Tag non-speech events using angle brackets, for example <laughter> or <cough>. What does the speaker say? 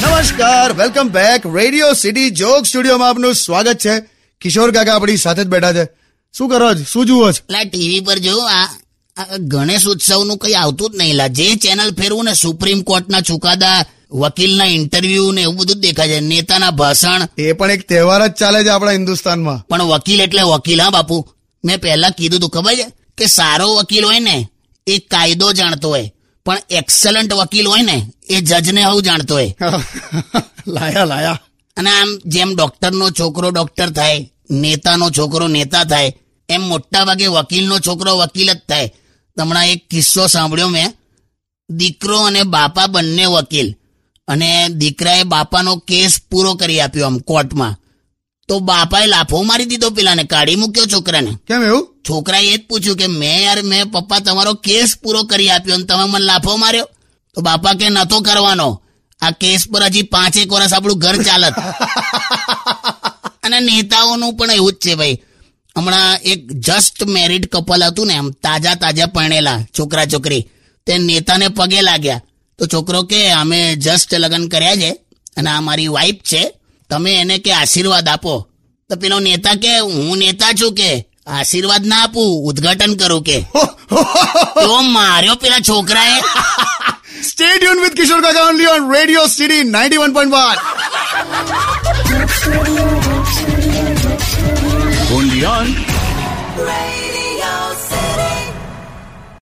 નમસ્કાર welcome back radio city joke સ્ટુડિયોમાં આપનું સ્વાગત છે. કિશોર કાકા આપણી સાથે જ બેઠા છે. શું કરો છો? શું જુઓ છો? લા ટીવી પર જો આ ગણેશ ઉત્સવનું કંઈ આવતું જ નહીં. લા જે ચેનલ ફેરવું ને સુપ્રીમ કોર્ટના ચુકાદા વકીલના ઇન્ટરવ્યુ ને એવું બધું દેખાય છે. નેતાના ભાષણ. એ પણ એક તહેવાર જ ચાલે છે આપણા હિન્દુસ્તાનમાં. પણ વકીલ એટલે વકીલ હા બાપુ? મેં પહેલા કીધું તું ખબર છે? કે સારો વકીલ હોય ને એ કાયદો જાણતો હોય. પણ એક્સલન્ટ વકીલ હોય ને એ જજને હું જાણતો હોય. <laughs> લાયા લાયા. અને આમ જેમ ડોક્ટરનો છોકરો ડોક્ટર થાય નેતાનો છોકરો નેતા થાય એમ મોટા ભાગે વકીલનો છોકરો વકીલ જ થાય. હમણાં એક કિસ્સો સાંભળ્યો મેં. દીકરો અને બાપા બંને વકીલ. અને દીકરાએ બાપાનો કેસ પૂરો કરી આપ્યો આમ કોર્ટમાં. તો બાપાએ લાફો મારી દીધો પેલાને કાઢી મૂક્યો છોકરાને. કેમ એવું? છોકરાએ એ જ પૂછ્યું કે મેં યાર મેં પપ્પા તમારો કેસ પૂરો કરી આપ્યો અને તમે મને લાફો માર્યો? તો બાપા કે નતો કરવાનો. આ કેસ પર હજી પાંચેક વર્ષ આપણું ઘર ચાલત. <laughs> અને નેતાઓનું પણ એવું જ છે ભાઈ. હમણાં એક જસ્ટ મેરિડ કપલ હતું ને એમ તાજા તાજા પરણેલા છોકરા છોકરી. તે નેતાને પગે લાગ્યા. તો છોકરો કે અમે જસ્ટ લગ્ન કર્યા છે અને આ મારી વાઈફ છે. તમે એને કે આશીર્વાદ આપો. તો પેલો નેતા કે હું નેતા છું કે? આશીર્વાદ ના આપું ઉદ્ઘાટન કરું કે તો માર્યો પેલા છોકરાએ stay tune with Kishore Kaka only on radio city 91.1 Only on Radio